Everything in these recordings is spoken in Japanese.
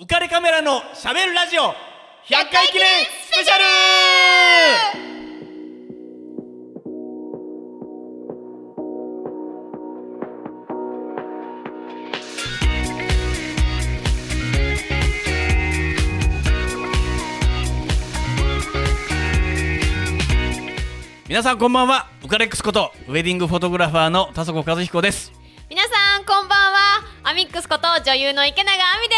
浮かれカメラのしゃべるラジオ100回記念スペシャル。皆さんこんばんは。ウカレックスことウェディングフォトグラファーの田底和彦です。皆さんこんばんは。アミックスこと女優の池永亜美で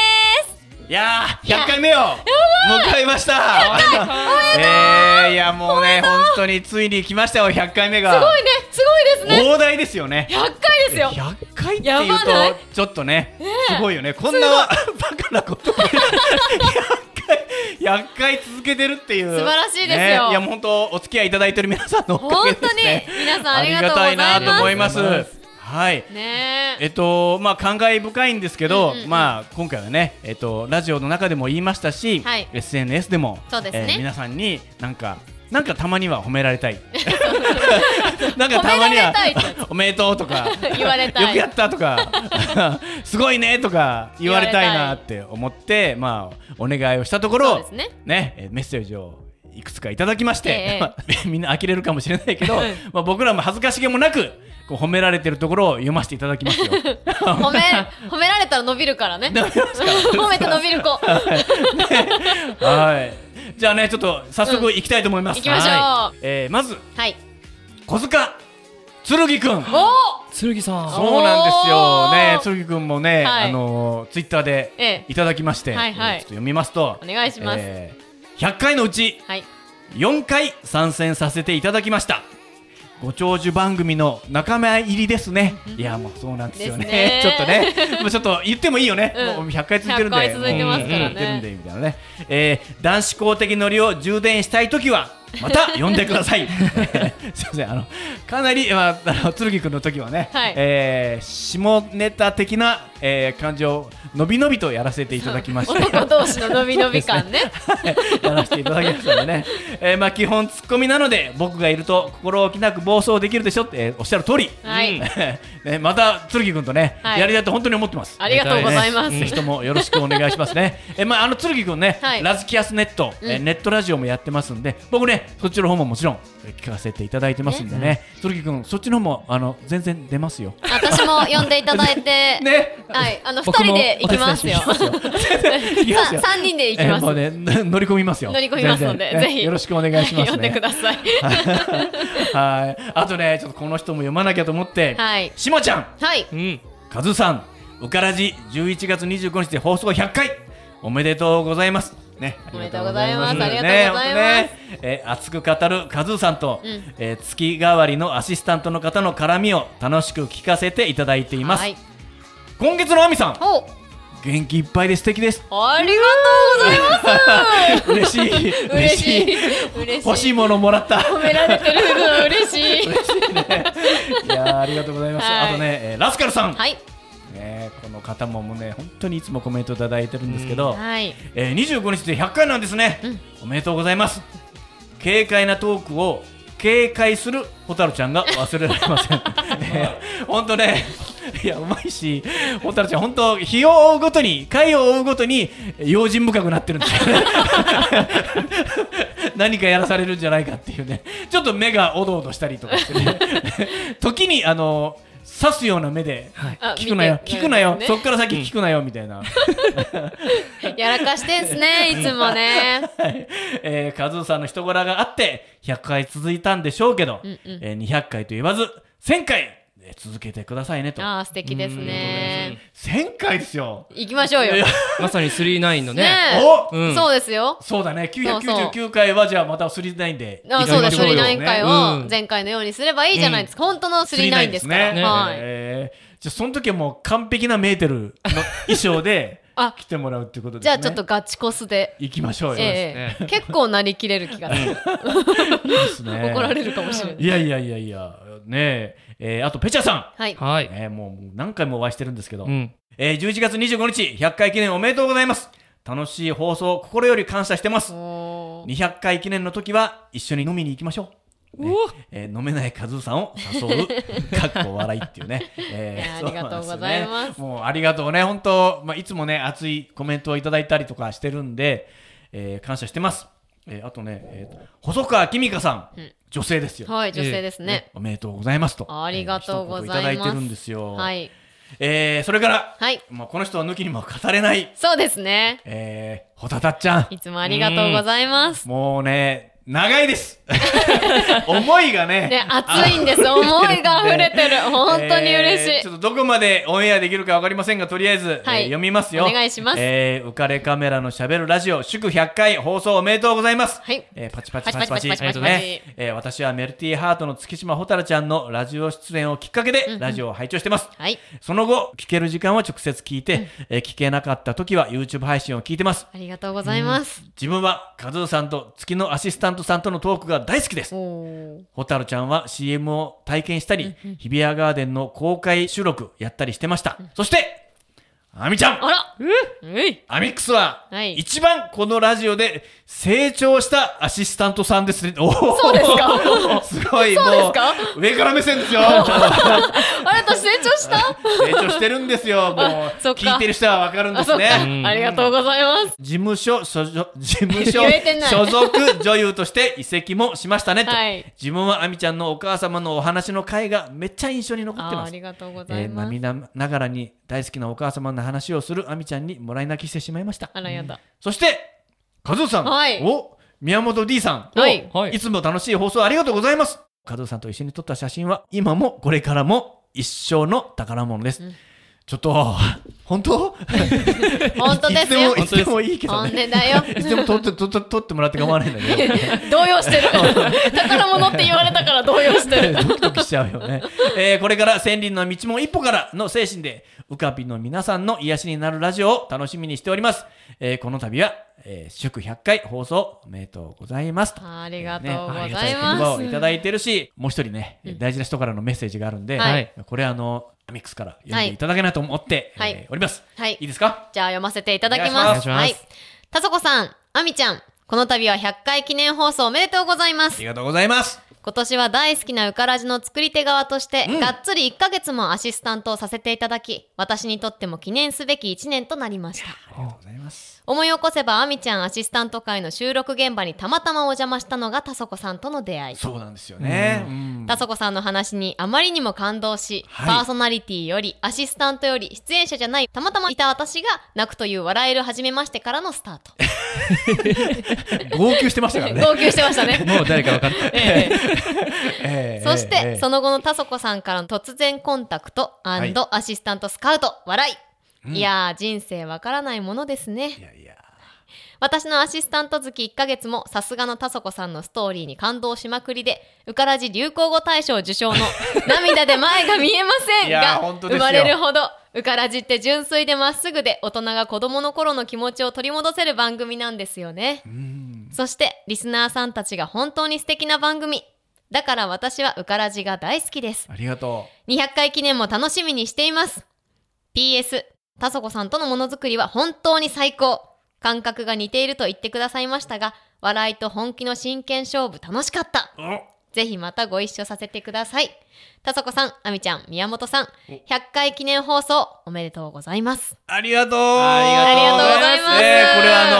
す。いやー100回目を迎えました。えー、い。やもうね本当についに来ましたよ100回目が。すごいね。すごいですね。大台ですよね。100回ですよ。100回ってやいうとちょっとねすごいよね。こんなバカなことを100 回100回続けてるっていう。素晴らしいですよ。ねいやもう本当お付き合いいただいてる皆さんのおかげ本当に。ですね皆さんありがとうございます。ありがたいなと思いますはい。ね。えっとまあ感慨深いんですけど、うんうんうん。まあ今回はねえっとラジオの中でも言いましたし、はい。SNS でもそうですね。えー皆さんになんかなんかたまには褒められたい。なんかたまにはおめでとうとか 言われたい。よくやったとか すごいねとか言われたいなって思ってまあお願いをしたところね。ねえーメッセージをいくつかいただきまして、え。みんな呆れるかもしれないけど、うん。まあ、僕らも恥ずかしげもなくこう褒められてるところを読ませていただきますよ。褒め褒められたら伸びるからね。伸びますか褒めて伸びる子。はい。じゃあね、ちょっと早速行きたいと思います。行きましょう。はい。えーまず、はい。小塚剣。くん。お剣さん。そうなんですよ。ね剣くんもね、はい。あのツイッター Twitter でええ。いただきまして、はいはい。ちょっと読みますと、お願いします。えー100回のうちはい。4回参戦させていただきました。ご長寿番組の仲間入りですね。いやもうそうなんですよね。ちょっとね、もうちょっと言ってもいいよね。うん。もう100回続いてるんで、100回続いてますからね。もううん。言ってるん。でみたいなね。えー男子校的ノリを充電したいときは。また呼んでください。すみません、あの、かなり、まあ、あの、剣くんの時はね、はい。えー下ネタ的な、えー感じをのびのびとやらせていただきまして。男同士の伸び伸び感ね。やらせていただきましたのでね、えーまあ基本ツッコミなので僕がいると心置きなく暴走できるでしょって、えーおっしゃる通り、はい。ね、また剣くんとね、はい。やりたいと本当に思ってます。ありがとうございます。ねぜひともよろしくお願いしますね。えまああの剣くんね、はい。ラズキアスネット、えーうん。ネットラジオもやってますんで、僕ねそっちの方ももちろんえー聞かせていただいてますんでね、剣くんそっちの方もあの全然出ますよ。私も呼んでいただいて。ね。はいあの二人で行きますよ。三人で行きます。えーもうね 乗り込みますよ。乗り込みますのでぜひ。よろしくお願いしますね。呼んでください。はい。あとね、ちょっとこの人も読まなきゃと思って、はい。しもちゃん、はい。うん。かずさん、うからじ11月25日で放送100回、おめでとうございます。ね、おめでとうございます。ねありがとうございます。ね。ねえー熱く語るカズーさんと、うん。えー月替わりのアシスタントの方の絡みを楽しく聞かせていただいています。はい。今月のあみさん、お。元気いっぱいで素敵です。ありがとうございます。嬉しい、嬉しい。嬉しい。欲しいものもらった。褒められてるの嬉しい。嬉しいね。いやーありがとうございます。はい。あとね、えーラスカルさん、はいね、この方ももうね、本当にいつもコメントいただいてるんですけど、はいえー、25日で100回なんですね、うんおめでとうございます。軽快なトークを警戒する蛍ちゃんが忘れられません。ね 本当ね、いや、うまいし、蛍ちゃん、本当、日を追うごとに、回を追うごとに、用心深くなってるんですよね。何かやらされるんじゃないかっていうね、ちょっと目がおどおどしたりとかしてね、時に、あの、刺すような目で、あ聞くなよ、聞くなよ、ね。そっから先聞くなよ、みたいな。やらかしてんすねい。つもね。はい。えー、カズーさんの人柄があって100回続いたんでしょうけど、うんうん。えー200回と言わず1000回、えー続けてくださいねと。あー素敵ですね。1000回ですよ。行きましょうよ。まさに39のね。ねお、うん。そうですよ。そうだね。そうそう。999回はじゃあまた39で。あそうです。スリーナイン回をうん。前回のようにすればいいじゃないですか。本当のスリーナインですから。ね。はい。えー。じゃあその時はもう完璧なメーテルの衣装で あ。来てもらうっていうことですね。じゃあちょっとガチコスで。行きましょうよ、ええ。結構なりきれる気がする。ですね。怒られるかもしれない。いやいやいやいや。ねええーあとペチャさん。はい。はい、ね、もう何回もお会いしてるんですけど、うん、えー11月25日100回記念おめでとうございます。楽しい放送心より感謝してます。おー。200回記念の時は一緒に飲みに行きましょう。ね。えー飲めないカズーさんを誘う かっこ笑いっていうね、えいやありがとうございます。そうもうありがとうね。本当、まあ、いつもね熱いコメントをいただいたりとかしてるんで、えー感謝してます、えーあとね、えーと細川きみかさん、うん。女性ですよ、はい女性ですね、おめでとうございますと。ありがとうございますえーいただいてるんですよ、はい。えーそれから、はい。まあ、この人は抜きにも語れない、そうですね。えー、ほたたっちゃん。いつもありがとうございます。もうね長いです。思いがねね熱いんです。思いが溢れてる。本当に嬉しい、えー、ちょっとどこまでオンエアできるかわかりませんがとりあえず、はい。えー、読みますよ。お願いします、えー、浮かれカメラのしゃべるラジオ祝100回放送おめでとうございます、はい、えー、パチパチパチパチ。パチパチね、えー、私はメルティーハートの月島蛍ちゃんのラジオ出演をきっかけでラジオを拝聴してます、はい、その後聞ける時間は直接聞いて、うん、えー、聞けなかった時は YouTube 配信を聞いてます。ありがとうございます、うん、自分はカズーさんと月のアシスタントさんとのトークが大好きです。おー。ホタルちゃんは CM を体験したり、日比谷ガーデンの公開収録やったりしてました。そして、アミちゃん。あら。えい。アミックスは、はい。一番このラジオで成長したアシスタントさんですね。おー。そうですか。すごい、そうですもうか、上から目線ですよ。あれ私成長した？成長してるんですよ。もうあ、そっか。聞いてる人はわかるんですあそっか。ね。ありがとうございます。事務所所属 事務所言えてない。所属女優として移籍もしましたねと、はい。自分はあみちゃんのお母様のお話の回がめっちゃ印象に残ってあーます。ありがとうござえーいます、涙ながらに大好きなお母様の話をするあみちゃんにもらい泣きしてしまいました。あらやだ。そして和夫さん、はい。お宮本 D さん、はい。おい。つも楽しい放送ありがとうございます。和夫さんと一緒に撮った写真は今もこれからも一生の宝物です、ちょっと本当？本当ですよ。いつでもいいいけど本ね音だよ。いつでも撮 って撮って撮ってもらって構わないんだけど。動揺してる。宝物って言われたから動揺してる。ドキドキしちゃうよね。えーこれから千里の道も一歩からの精神で、ウカピの皆さんの癒しになるラジオを楽しみにしております。えーこの度は、えー祝100回放送おめでとうございますと。ありがとうねございありがたい言葉ます、をいただいてるし、もう一人ね、大事な人からのメッセージがあるんで、はいこれあの、アミックスから読んでいただけないと思って、はいえーおります。はいいいですか？じゃあ読ませていただきおます。願いしますはい。たそこさん、あみちゃん、この度は100回記念放送おめでとうございます。ありがとうございます。今年は大好きなウカラジの作り手側として、うんがっつり1ヶ月もアシスタントをさせていただき、私にとっても記念すべき1年となりました。ありがとうございます。思い起こせば、あみちゃんアシスタント会の収録現場にたまたまお邪魔したのがたそこさんとの出会い。そうなんですよね。うんたそこさんの話にあまりにも感動し、はいパーソナリティよりアシスタントより出演者じゃないたまたまいた私が泣くという笑える初めましてからのスタート。号泣してましたからね。号泣してましたね。もう誰か分かった。えええーそして、えーその後のたそこさんからの突然コンタクトいアシスタントスカウト、笑い。いやー、人生わからないものですね。いやいや。私のアシスタント月1ヶ月もさすがのたそこさんのストーリーに感動しまくりで、うからじ流行語大賞受賞の 涙で前が見えませんが生まれるほど、うからじって純粋でまっすぐで大人が子供の頃の気持ちを取り戻せる番組なんですよね。うんそして、リスナーさんたちが本当に素敵な番組。だから私はうからじが大好きです。ありがと200回記念も楽しみにしています。PS、たそこさんとのものづくりは本当に最高。感覚が似ていると言ってくださいましたが、笑いと本気の真剣勝負楽しかった。ぜひまたご一緒させてください。たそこさん、あみちゃん、宮本さん、100回記念放送おめでとうございます。ありがとう。ありがとうございます。えーこれはあ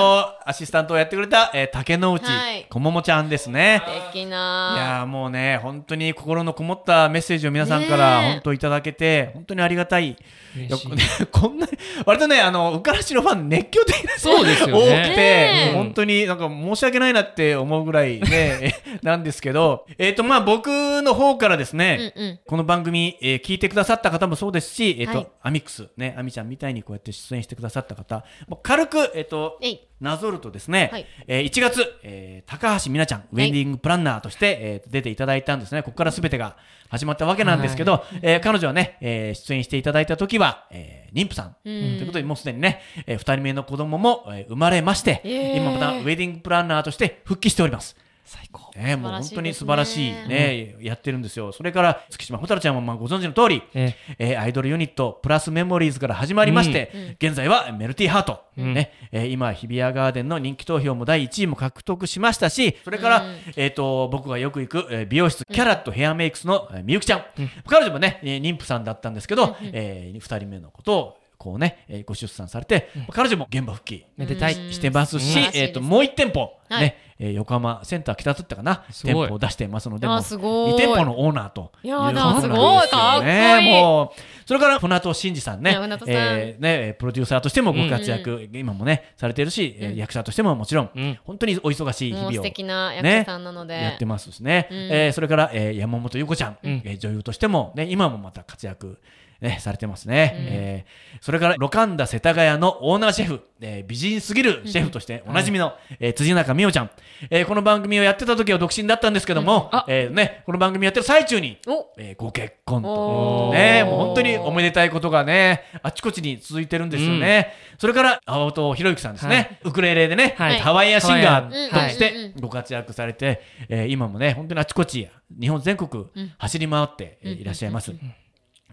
の、アシスタントをやってくれた、えー竹之内はい。こももちゃんですね。素敵いなやーもうね、本当に心のこもったメッセージを皆さんから本当いただけて、本当にありがたい。嬉しい。よ こんな、割とね、あの、うからしのファン熱狂的な人そうですよね。多くて、本当になんか申し訳ないなって思うぐらいね、なんですけど、えっ、と、まあ僕の方からですね、うんうん。この番組、えー聞いてくださった方もそうですし、えっ、と、はいアミックス、ね、アミちゃんみたいにこうやって出演してくださった方、もう軽く、えっ、と。なぞるとですね、はいえー1月、えー高橋美奈ちゃん、ウェディングプランナーとして、えー出ていただいたんですね。ここから全てが始まったわけなんですけど、えー彼女はね、えー出演していただいた時は、えー妊婦さん、うんということで、もうすでにね、え2人目の子供も、えー生まれまして、えー今またウェディングプランナーとして復帰しております。最高。ね、もう本当に素晴ららしいねね、やってるんですよ。それから、月島蛍ちゃんもまあご存知の通り、ええ。ーアイドルユニット、プラスメモリーズから始まりまして、現在はメルティーハート、うん。ね、えー今、日比谷ガーデンの人気投票も第1位も獲得しましたし、それから、うん。えっ、と、僕がよく行く、えー美容室、キャラットヘアメイクスの、えーみゆきちゃん。彼女もね、えー妊婦さんだったんですけど、えー二人目のことを、こうね、えーご出産されて、彼女も現場復帰めでたい。うんしてますし、素晴らしいですねえっ、と、もう一店舗、はい。ね、えー横浜センター北津ってかな、店舗を出していますので、あもうすごい。2店舗のオーナーというやことなんですよだすごいかっこいい。もう、それから船戸真二さんね、えーね、プロデューサーとしてもご活躍、今もね、されてるし、えー役者としてももちろん、うん。本当にお忙しい日々をもう素敵な役者さんなので、やってますしね、うんえーそれから、えー山本優子ちゃん、うん。えー女優としても、ね、今もまた活躍、ね、されてますね、えーそれからロカンダ世田谷のオーナーシェフ、えー美人すぎるシェフとしておなじみの、えー辻中美代ちゃん、えーこの番組をやってた時は独身だったんですけども、あ。えーね、この番組やってる最中に、お。えーご結婚と、ね、もう本当におめでたいことがね、あちこちに続いてるんですよね。それから、青戸博之さんですね、はい。ウクレレでね、はい。ハワイアンシンガーとしてご活躍されて、えー今もね、本当にあちこち、日本全国走り回って、えーいらっしゃいます。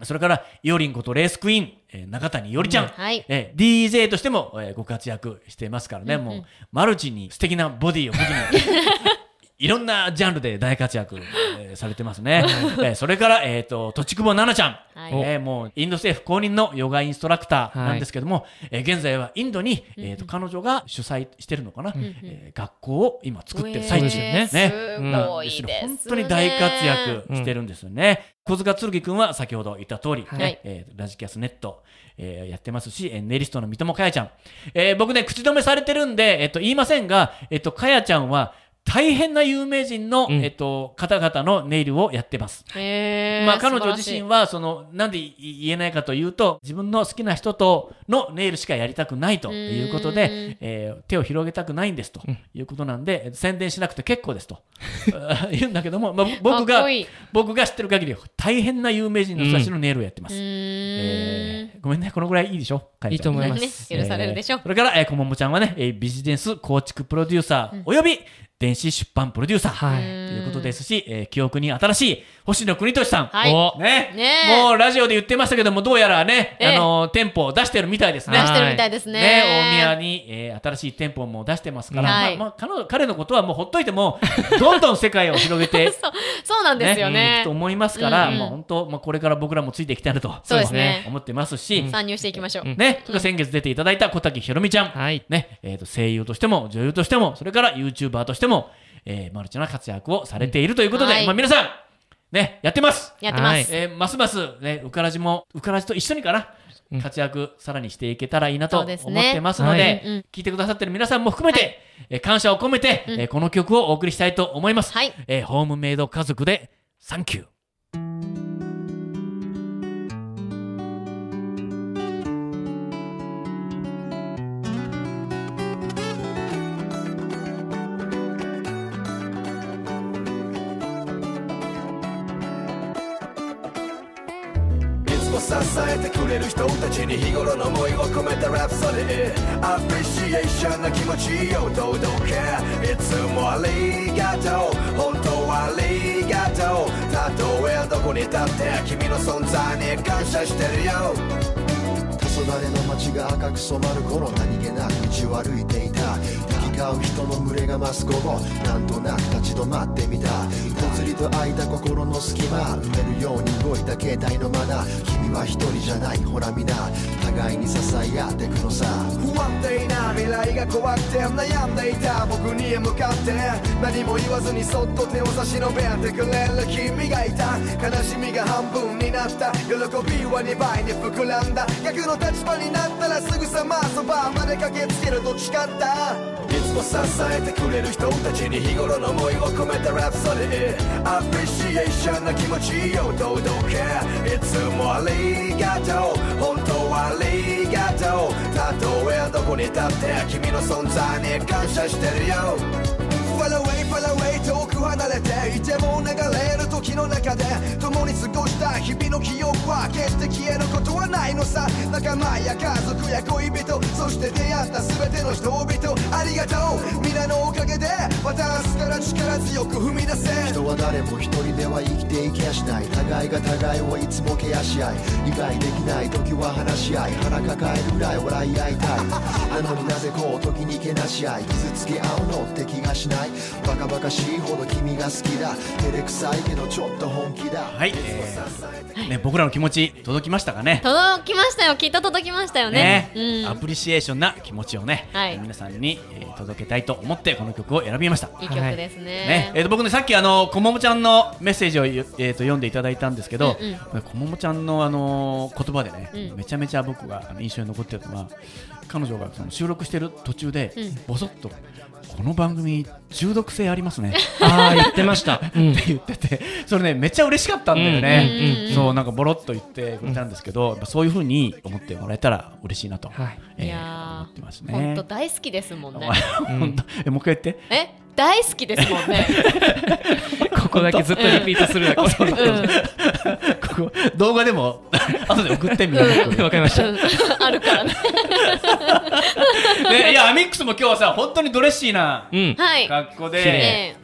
それから、イオリンことレースクイーン、えー中谷伊織ちゃん、はい。えー DJ としても、えーご活躍してますからね、もう、マルチに素敵なボディを武器に、いろんなジャンルで大活躍、えーされてますね。えーそれから、えっ、と、とちくぼ奈々ちゃん。はいえーもう、インド政府公認のヨガインストラクターなんですけども、えー現在はインドに、えーと、彼女が主催してるのかな、えー学校を今作ってる最中えーね。すごいですね。本当に大活躍してるんですよね。小塚剣くんは先ほど言った通り、はいねえーラジキャスネット、えーやってますし、えーネイリストの三友かやちゃん。えー僕ね、口止めされてるんで、えっと、言いませんが、えっと、かやちゃんは、大変な有名人の、うん。えっと、方々のネイルをやってます。へーまあ、彼女自身は、その、なんでい言えないかというと、自分の好きな人とのネイルしかやりたくないということうーん。で、えー手を広げたくないんですということなんで、宣伝しなくて結構ですと。言うんだけども、まあ、僕が僕が知ってる限り、大変な有名人の人たちのネイルをやってます。うーん。えーごめんね、このぐらいいいでしょ？いいと思いまねす。許されるでしょ。うそれから、えー、こももちゃんはね、えービジネス構築プロデューサー、および電子出版プロデューサー、はい。ということですし、えー記憶に新しい星野国俊さん。はい。お。ね。ねえ。もうラジオで言ってましたけども、どうやらね、ええ。あの店舗を出してるみたいですね。出してるみたいですね。ね大宮に、えー新しい店舗も出してますから、はい。まあまあ彼の彼のことはもうほっといても、どんどん世界を広げて、そうそうなんですよいねくと思いますから、うんうん。まあ本当、まあ、これから僕らもついていきたいなと、そうですね。思ってますし、参入していきましょう、うんね、それから先月出ていただいた小滝ひろみちゃん、はい。ねえー、と声優としても女優としてもそれから YouTuber としても、えーマルチな活躍をされているということで、はい。まあ、皆さん、ね、やってます、やってます、えーますます、ね、ウカラジもウカラジと一緒にかな、うん。活躍さらにしていけたらいいなと思ってますのではい。うんうん。聞いてくださってる皆さんも含めて、えー感謝を込めて、えーこの曲をお送りしたいと思います、はい。えーホームメイド家族でサンキューいつも支えてくれる人たちに日頃の思いを込めたラプソディアプリシエーションな気持ちを届けいつもありがとう。本当はありがとう。たとえどこに立って君の存在に感謝してるよ。黄昏の街が赤く染まる頃何気なく道を歩いていた。う人の群れが増す午後なんとなく立ち止まってみた。ぽつりと空いた心の隙間。埋めるように動いた携帯のマナー君は一人じゃない。ほら皆互いに支え合ってくのさ。不安定な未来が怖くて悩んでいた。僕に向かって。何も言わずにそっと手を差し伸べてくれる。君がいた。悲しみが半分になった。喜びは2倍に膨らんだ。逆の立場になったらすぐさまそばまで駆けつける。と誓ったつも支えてくれる人たちに日頃の思いを込めたラプソディアプリシエーションな気持ちを届け。いつもありがとう。本当はありがとう。たとえどこに立って君の存在に感謝してるよ。Far away, 遠く離れていても流れる時の中で共に過ごした日々の記憶は決して消えることはないのさ。仲間や家族や恋人そして出会った全ての人々ありがとう皆のおかげで私から力強く踏み出せ。人は誰も一人では生きていけやしない。互いが互いをいつもケアし合い理解できない時は話し合い。腹抱えるぐらい笑い合いたい。なのになぜこう時にけなし合い。傷つけ合うのって気がしない。カバカしいほど君が好きだ。照れくさいけどちょっと本気だ。はい、えーね、僕らの気持ち届きましたかね？届きましたよ。きっと届きましたよね。ね、アうん。プリシエーションな気持ちをね、はい。皆さんに、えー届けたいと思ってこの曲を選びました。いい曲ですね。ね。えー、と僕ねさっきあのこももちゃんのメッセージを、えー、と読んでいただいたんですけど、うんうん。こももちゃんのあの言葉でね、うん。めちゃめちゃ僕が印象に残ってるのは彼女がその収録してる途中で、うん。ボソッとこの番組中毒性ありますね。ああ言ってました。うん。って言っててそれねめっちゃ嬉しかったんだよね、そうなんかボロっと言ってくれたんですけど、そういう風に思ってもらえたら嬉しいなと、はい。えーいや思ってますー本ね当大好きですもんね。本当。えもう一回言って。え大好きですもんね。ここだけずっとリピートするだけ。動画でも 後で送ってみる、う んわかりました。うん。あるからね。でいやアミックスも今日はさ本当にドレッシーな格好綺麗。でね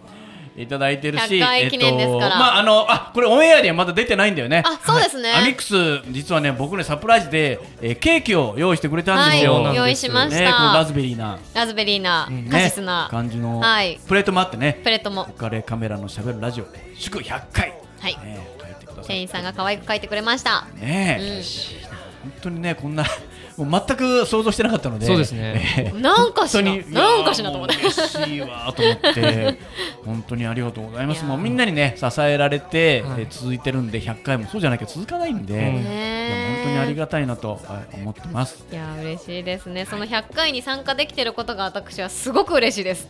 いただいてるし、100回記念ですから。まああのあこれオンエアではまだ出てないんだよね。あそうですね。アミックス実はね僕ねサプライズで、えーケーキを用意してくれたんですよ、はい用意しましねこのラズベリーな、ラズベリーなね。カシスな。感じの、はい。プレートもあってね。プレートも。おかれカメラのしゃべるラジオ祝100回、はい。ね、書いてください店員さんが可愛く描いてくれました。ねえ、うん。本当にねこんな もう全く想像してなかったので。そうですね。えーなんかしら本当になんかしらと思って。嬉しいわと思って。本当にありがとうございます。もうみんなにね支えられて、はい。えー続いてるんで100回も。そうじゃなきゃ続かないんで、本当にありがたいなとはい思ってます。いや嬉しいですね。その100回に参加できてることが私はすごく嬉しいです。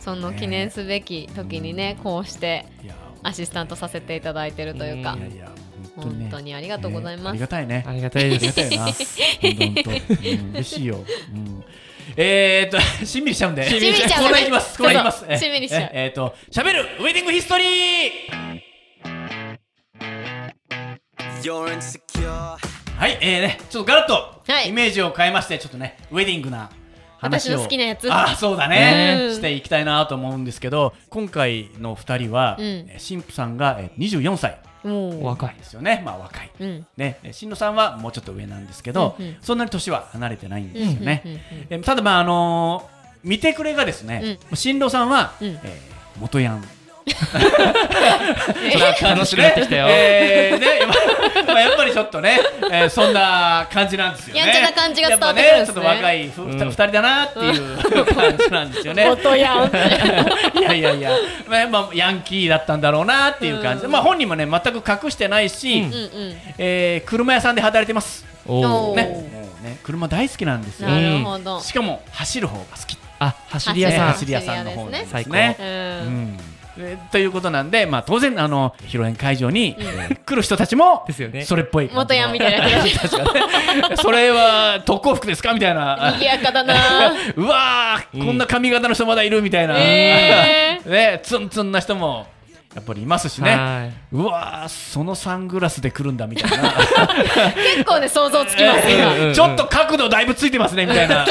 その記念すべき時にねこうして。いやアシスタントさせていただいてるというか。いやいや本当にね。本当にありがとうございます。ねありがたいね。ありがたいです。ありがたいなうん、嬉しいよ、うん。えー、っと、しんみりしちゃうんで、しんみりしちゃうコーナーいきます、コーナーいきます。しんみりしちゃう。ええーっと、しゃべるウェディングヒストリーはい、えーね、ちょっとガラッとはい。イメージを変えまして、ちょっとね、ウェディングな私の好きなやつ。あ、そうだね、うん。していきたいなと思うんですけど、今回の2人は、うん。えー新婦さんがえー24歳。若いで。すよね、まあ若い。うん。ね、え新野さんはもうちょっと上なんですけど、うんうん。そんなに年は離れてないんですよね。うんうんうんえただまああのー見てくれがですね、新郎さんは、うん。えー元ヤン。楽しくなってきたよ。えーね、まあ やっぱりちょっとね、えーそんな感じなんですよね。やんちゃな感じが伝わってくるんですねやっぱね、ちょっと若いふ、うん二人だなっていう感じなんですよね。元ヤンいやいやいや、まあ、やっぱヤンキーだったんだろうなっていう感じで、うんまあ本人もね全く隠してないし、うえー車屋さんで働いてます。おおお。ね、ね車大好きなんですよ。なるほどしかも走る方が好き。あ、走り屋さん。走り屋さんの方です最高ね。ううんんえーということなんで、まあ、当然あの披露宴会場に、うん。えー来る人たちもですよね。それっぽい元ヤンみたいな人たちがねそれは特攻服ですかみたいな。賑やかだな。うわー、うんこんな髪型の人まだいるみたいな、え ねツンツンな人もやっぱりいますしね。はうわーそのサングラスで来るんだみたいな。結構ね想像つきます。今うんうんちょっと角度だいぶついてますねみたいな。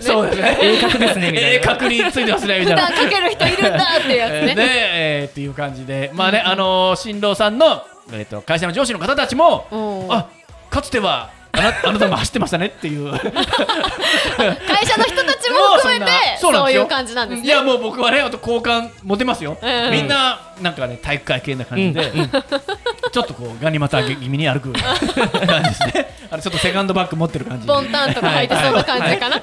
そうですね。い。鋭角ですねみたいな。鋭角についてますねみたいな。かける人いるんだっていうやつえーでね、えーっていう感じで、まあね、あのー新郎さんの、えー、と会社の上司の方たちも、あかつてはあなあなたも走ってましたねっていう。会社の人たちも含めてそういう感じなんですね。いやもう僕はねあと好感持てますよ、うんみんななんかね体育会系な感じで、ちょっとこうガニ股気味に歩く感じで。す ねあのちょっとセカンドバッグ持ってる感じ。ボンタンとか履いてそうな感じかな、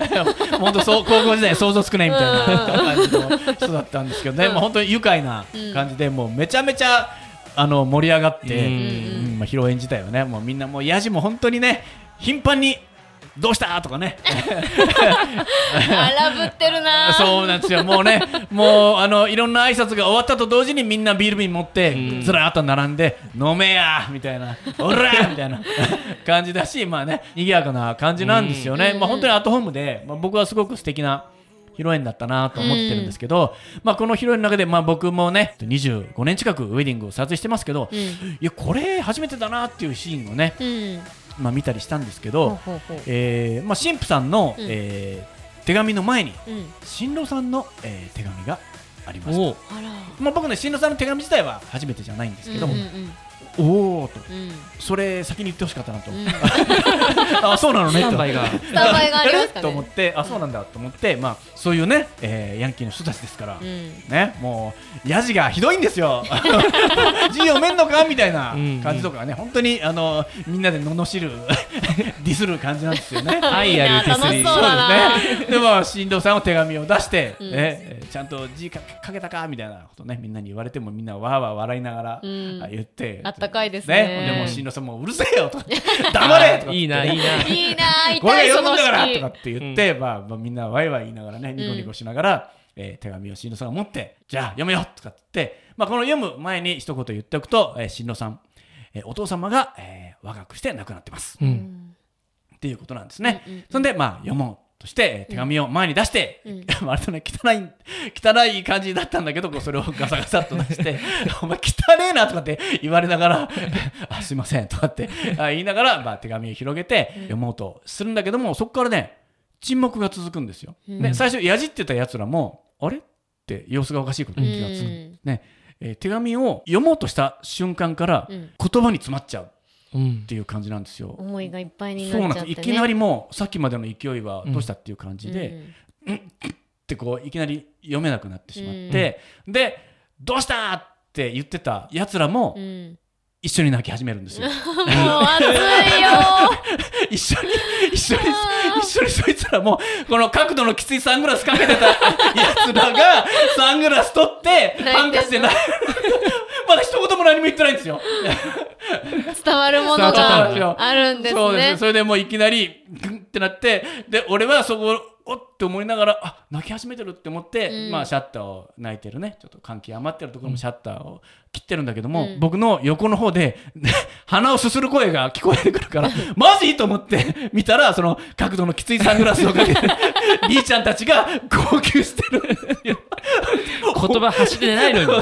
本当そう高校時代想像つくねみたいな感じの人だったんですけどね、うん。もう本当に愉快な感じで、もうめちゃめちゃあの盛り上がって、うん。うん。まあ、披露宴自体はねもうみんなもうヤジも本当にね頻繁にどうした？とかね。荒ぶってるな。そうなんですよ。もうねもうあのいろんな挨拶が終わったと同時にみんなビール瓶持ってうん。ずらーっと並んで飲めやみたいな。おらーみたいな感じだしまあね賑やかな感じなんですよね、うん。まあ本当にアットホームで、まあ、僕はすごく素敵な披露宴だったなと思ってるんですけど、まあ、この披露宴の中で、まあ、僕もね25年近くウェディングを撮影してますけど、うん。いやこれ初めてだなっていうシーンをね、うんまあ、見たりしたんですけど、ほえーまあ、神父さんの、うん。えー手紙の前にうん。新郎さんの、えー手紙がありました。まあ、僕ね新郎さんの手紙自体は初めてじゃないんですけども、うんうんおおと。うん。それ先に言ってほしかったなと、うん。あそうなのねと。スタンバイが。スタンバイがありますかね。と思ってあそうなんだと思って、まあ、そういうね、えーヤンキーの人たちですから、うん。ね、もうヤジがひどいんですよ。字読めんのか？みたいなうん感じとかね、本当にあのみんなで罵る ディスる感じなんですよね。愛ある手すり。楽しそうだな。そうですね。でも新藤さんは手紙を出して、うん。えちゃんと字かかけたか？みたいなことねみんなに言われてもみんなわーわー笑いながら、言ってあったかいですね。でも新藤さんもうるせえよとか 黙れとかって。いいないいな。いいなあ これ痛いそのが読むんだから式とかって言って、まあ、まあみんなワイワイ言いながらねニコニコしながら、えー手紙を新郎さんが持ってじゃあ読めよとかって。まあ、この読む前に一言言っておくと、えー、新郎さん、えーお父様が、えー若くして亡くなってます、ううんん。っていうことなんですね、うんうんうん。そんでまあ読もうとして、えー手紙を前に出して、うん。割とね汚い汚い感じだったんだけどそれをガサガサっと出して「お前汚ねえな」とかって言われながら「あすいません」とかってあ言いながら、まあ、手紙を広げて読もうとするんだけども、そこからね沈黙が続くんですよ。うん。で最初やじってたやつらも「あれ?」って様子がおかしいことに気がつく、うんねえー手紙を読もうとした瞬間からうん。言葉に詰まっちゃうっうん。ていう感じなんですよ。思いがいっぱいにそうなっちゃってね。なんですいきなりもうさっきまでの勢いはどうしたっていう感じで、うん。ってこういきなり読めなくなってしまって、で「どうした!」って言ってたやつらもうん。一緒に泣き始めるんですよ。もう熱いよ。一緒に一緒に一緒にそいつらもこの角度のきついサングラスかけてたやつらがサングラス取ってハンカチで泣いまだ一言も何も言ってないんですよ。伝わるものがよ。あるんですそうです。ねそれでもういきなりグンってなってで俺はそこおって思いながらあ泣き始めてるって思って、うん。まあシャッターを泣いてるね。ちょっと換気余ってるところもシャッターを切ってるんだけども、うん。僕の横の方で 鼻をすする声が聞こえてくるから マジ？と思って見たらその角度のきついサングラスをかけて リーちゃんたちが号泣してる。言葉走ってないのにね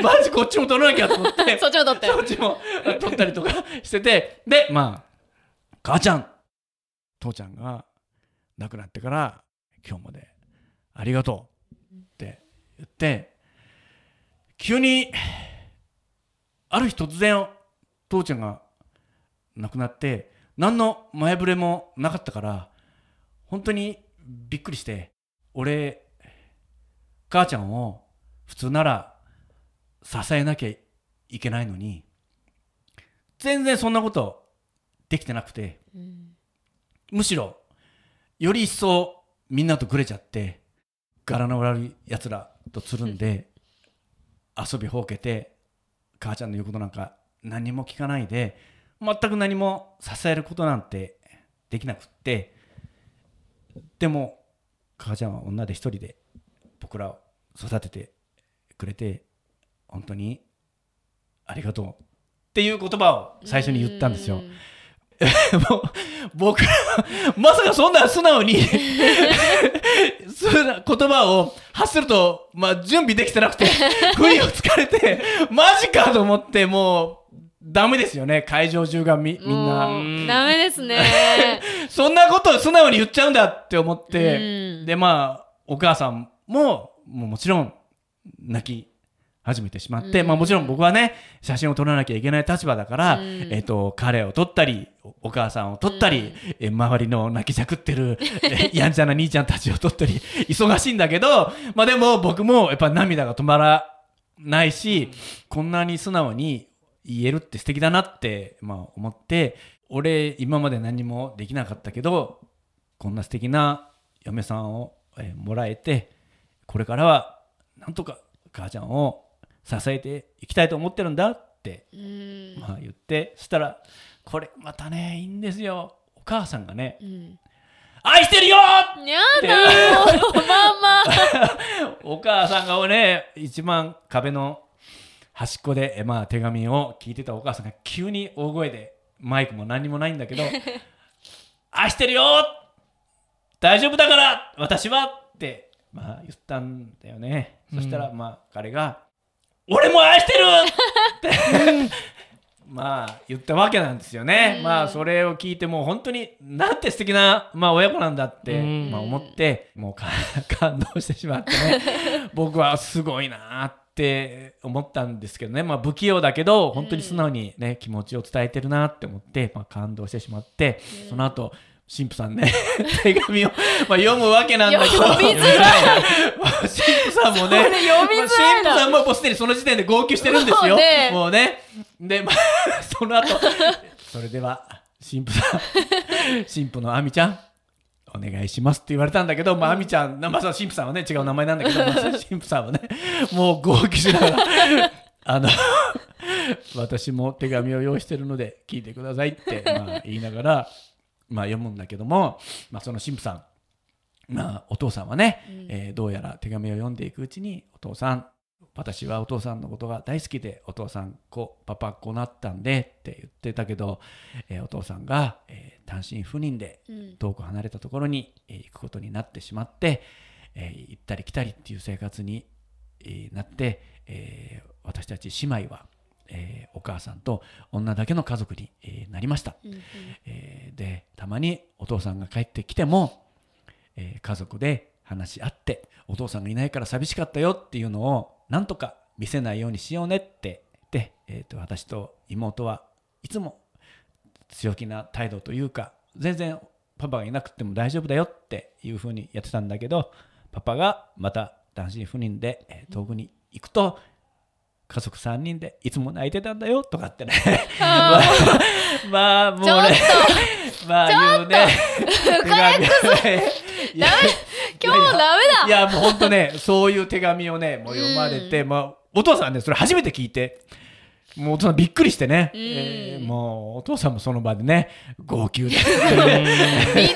マジこっちも取らなきゃと思って。そっちも取って。そっちも撮ったりとかしてて。でまあ母ちゃん。父ちゃんが亡くなってから今日までありがとうって言って急にある日突然父ちゃんが亡くなって何の前触れもなかったから本当にびっくりして俺母ちゃんを普通なら支えなきゃいけないのに全然そんなことできてなくてうんむしろより一層みんなとぐれちゃって柄の悪いやつらとつるんで遊びほうけて母ちゃんの言うことなんか何も聞かないで全く何も支えることなんてできなくってでも母ちゃんは女で一人で僕らを育ててくれて本当に？ありがとう。っていう言葉を最初に言ったんですよ。もう 僕らまさかそんな素直に 素な言葉を発すると、まあ、準備できてなくて 不意をつかれてマジかと思ってもうダメですよね。会場中がみみんな。ダメですね。そんなことを素直に言っちゃうんだって思って、うん。でまあお母さんももうもちろん泣き始めてしまって、うん。まあ、もちろん僕はね写真を撮らなきゃいけない立場だから、うん。えっと彼を撮ったりおお母さんを撮ったり、え周りの泣きじゃくってるえやんちゃな兄ちゃんたちを撮ったり忙しいんだけど、まあ、でも僕もやっぱ涙が止まらないし、こんなに素直に言えるって素敵だなって、まあ、思って俺今まで何もできなかったけどこんな素敵な嫁さんを、えーもらえてこれからはなんとか母ちゃんを支えていきたいと思ってるんだって、うん。まあ、言ってそしたらこれまたねいいんですよ。お母さんがねうん「愛してるよ!」やだよママお母さんがね一番壁の端っこで、えまあ、手紙を聞いてたお母さんが急に大声でマイクも何にもないんだけど「愛してるよ！大丈夫だから！私は!」って、まあ、言ったんだよね、そしたらまあ彼が「俺も愛してる!」って。まあ言ったわけなんですよね、うん。まあそれを聞いてもう本当になんて素敵なまあ親子なんだって、うん。まあ、思ってもうか 感動してしまってね。僕はすごいなって思ったんですけどね、まあ、不器用だけど本当に素直にね、気持ちを伝えてるなって思って、まあ、感動してしまって、その後神父さんね。手紙を、まあ、読むわけなんだけど。読みづらい。まあ神父さんもね読みづらい神父さんももうすでにその時点で号泣してるんですよ。もうね。もうね。で、まあ、その後。それでは神父さん神父の亜美ちゃんお願いしますって言われたんだけど、まあ、亜美ちゃん、まあ、神父さんはね、違う名前なんだけど、まあ、神父さんはね、もう号泣しながら、あの、私も手紙を用意してるので聞いてくださいって、まあ、言いながら、まあ、読むんだけども、まあ、その神父さん、まあ、お父さんはね、えーどうやら手紙を読んでいくうちに、お父さん、私はお父さんのことが大好きで、お父さん、こう、パパ、こうなったんでって言ってたけど、えーお父さんが、えー単身赴任でうん。遠く離れたところに、えー行くことになってしまって、えー行ったり来たりっていう生活に、えーなって、えー私たち姉妹は、えーお母さんと女だけの家族に、えーなりました、うんうん。えーでたまにお父さんが帰ってきても、えー家族で話し合ってお父さんがいないから寂しかったよっていうのをなんとか見せないようにしようねってで、えーと私と妹はいつも強気な態度というか全然パパがいなくても大丈夫だよっていうふうにやってたんだけどパパがまた単身赴任で、えー遠くに行くと家族3人でいつも泣いてたんだよとかってね。まあまあもうね。まあ言うね。手紙いや 今日もダメだ。いやもう本当ねそういう手紙をねもう読まれて、まあお父さんはねそれ初めて聞いて。もうお父さんびっくりしてね、うん。えーもうお父さんもその場でね号泣でみん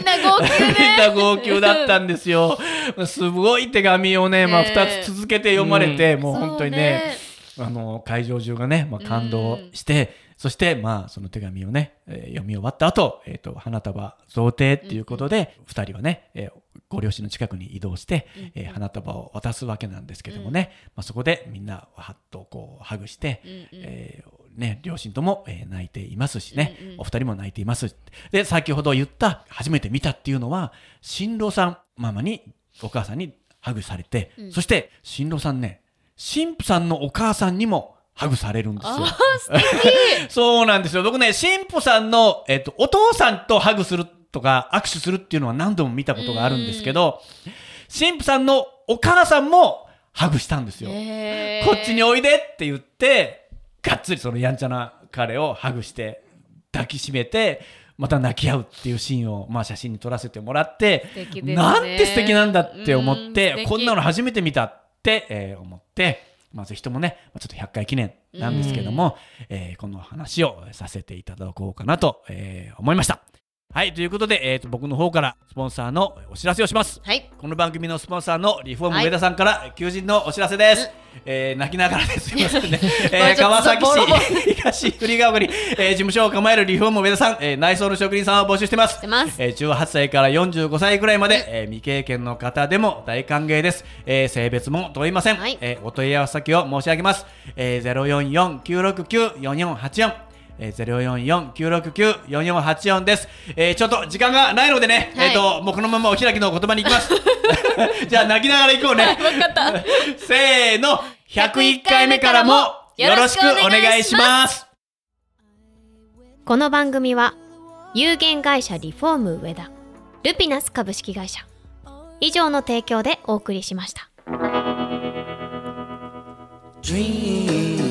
な号泣みんねな号泣だったんですよ。すごい手紙をね、まあ、ね2つ続けて読まれて、もう本当にね、あの会場中がね、まあ、感動して、そして、まあ、その手紙をね、えー読み終わった後、えっ、と、花束贈呈っていうことで、二人はね、えーご両親の近くに移動して、えー花束を渡すわけなんですけどもね、まあ、そこでみんな、はっとこう、ハグして、うんうん。えーね、両親とも、えー泣いていますしね、うんうん。お二人も泣いています。で、先ほど言った、初めて見たっていうのは、新郎さん、ママに、お母さんにハグされて、うん。そして、新郎さんね、神父さんのお母さんにもハグされるんですよ。そうなんですよ。僕ね、神父さんの、えっと、お父さんとハグするとか、握手するっていうのは何度も見たことがあるんですけど、神父さんのお母さんもハグしたんですよ。へーこっちにおいでって言って、がっつりそのやんちゃな彼をハグして、抱きしめて、また泣き合うっていうシーンを、まあ、写真に撮らせてもらって、ねなんて素敵なんだって思って、敵こんなの初めて見たえー思って、まあ、ぜひともね、まあちょっと100回記念なんですけども、えーこの話をさせていただこうかなと、えー思いました。はい、ということで、えーと僕の方からスポンサーのお知らせをします。はいこの番組のスポンサーのリフォームはい上田さんから求人のお知らせです。えー泣きながらですいませんね。えー川崎市東栗ヶ丘に、えー事務所を構えるリフォーム上田さん、えー内装の職人さんを募集してます。ますえー18歳から45歳くらいまで、えー未経験の方でも大歓迎です。えー性別も問いません。はいえーお問い合わせ先を申し上げます。えー、044-969-4484。えー、044-969-4484です。えー、ちょっと時間がないのでね、はいえっ、と、もうこのままお開きの言葉に行きます。じゃあ、泣きながら行こうね。分かった せーの、101回目からもよろしくお願いします。この番組は有限会社リフォーム上田ルピナス株式会社以上の提供でお送りしました Dream